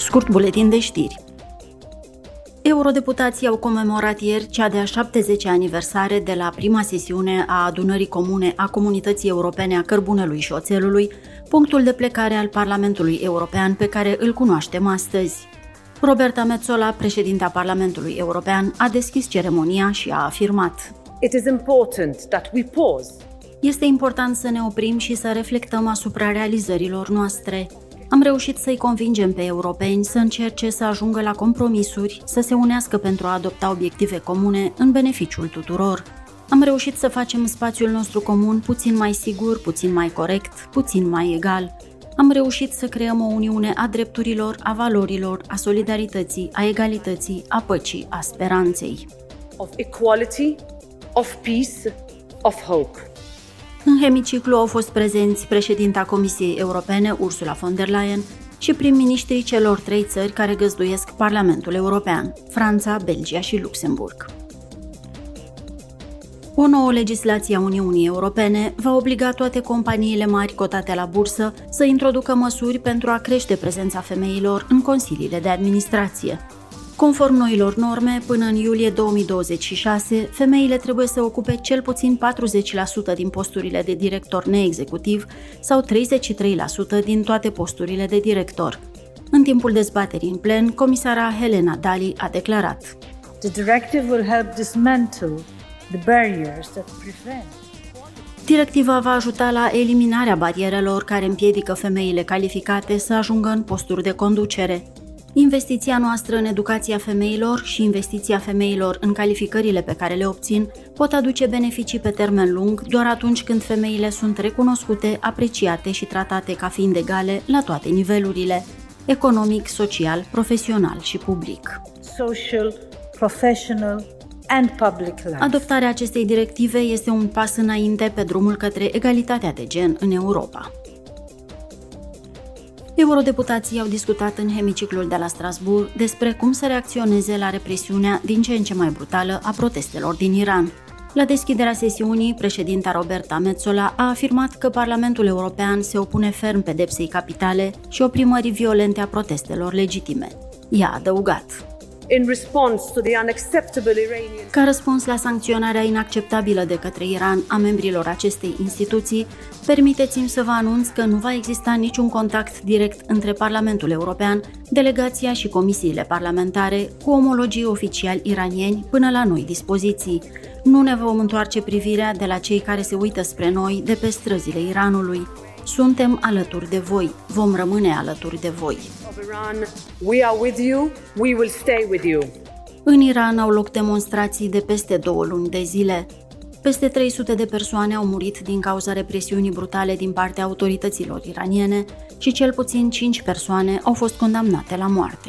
Scurt buletin de știri. Eurodeputații au comemorat ieri cea de-a 70 aniversare de la prima sesiune a adunării comune a Comunității Europene a Cărbunelui și Oțelului, punctul de plecare al Parlamentului European pe care îl cunoaștem astăzi. Roberta Metzola, președinta Parlamentului European, a deschis ceremonia și a afirmat It is important that we pause. Este important să ne oprim și să reflectăm asupra realizărilor noastre. Am reușit să-i convingem pe europeni să încerce să ajungă la compromisuri, să se unească pentru a adopta obiective comune în beneficiul tuturor. Am reușit să facem spațiul nostru comun puțin mai sigur, puțin mai corect, puțin mai egal. Am reușit să creăm o uniune a drepturilor, a valorilor, a solidarității, a egalității, a păcii, a speranței. Of equality, of peace, of hope. În hemiciclu au fost prezenți președinta Comisiei Europene, Ursula von der Leyen, și prim-ministrii celor trei țări care găzduiesc Parlamentul European, Franța, Belgia și Luxemburg. O nouă legislație a Uniunii Europene va obliga toate companiile mari cotate la bursă să introducă măsuri pentru a crește prezența femeilor în consiliile de administrație. Conform noilor norme, până în iulie 2026, femeile trebuie să ocupe cel puțin 40% din posturile de director neexecutiv sau 33% din toate posturile de director. În timpul dezbaterii în plen, comisara Helena Dali a declarat The directive will help dismantle the barriers that prevent Directiva va ajuta la eliminarea barierelor care împiedică femeile calificate să ajungă în posturi de conducere. Investiția noastră în educația femeilor și investiția femeilor în calificările pe care le obțin pot aduce beneficii pe termen lung doar atunci când femeile sunt recunoscute, apreciate și tratate ca fiind egale la toate nivelurile economic, social, profesional și public. social, professional and public life. Adoptarea acestei directive este un pas înainte pe drumul către egalitatea de gen în Europa. Eurodeputații au discutat în hemiciclul de la Strasbourg despre cum să reacționeze la represiunea din ce în ce mai brutală a protestelor din Iran. La deschiderea sesiunii, președinta Roberta Metzola a afirmat că Parlamentul European se opune ferm pedepsei capitale și oprimării violente a protestelor legitime. Ea a adăugat in response to the unacceptable Iranian Ca răspuns la sancționarea inacceptabilă de către Iran a membrilor acestei instituții, permiteți-mi să vă anunț că nu va exista niciun contact direct între Parlamentul European, delegația și comisiile parlamentare cu omologii oficiali iranieni până la noi dispoziții. Nu ne vom întoarce privirea de la cei care se uită spre noi de pe străzile Iranului. Suntem alături de voi, vom rămâne alături de voi. of Iran. We are with you. We will stay with you. În Iran au loc demonstrații de peste două luni de zile. Peste 300 de persoane au murit din cauza represiunii brutale din partea autorităților iraniene și cel puțin 5 persoane au fost condamnate la moarte.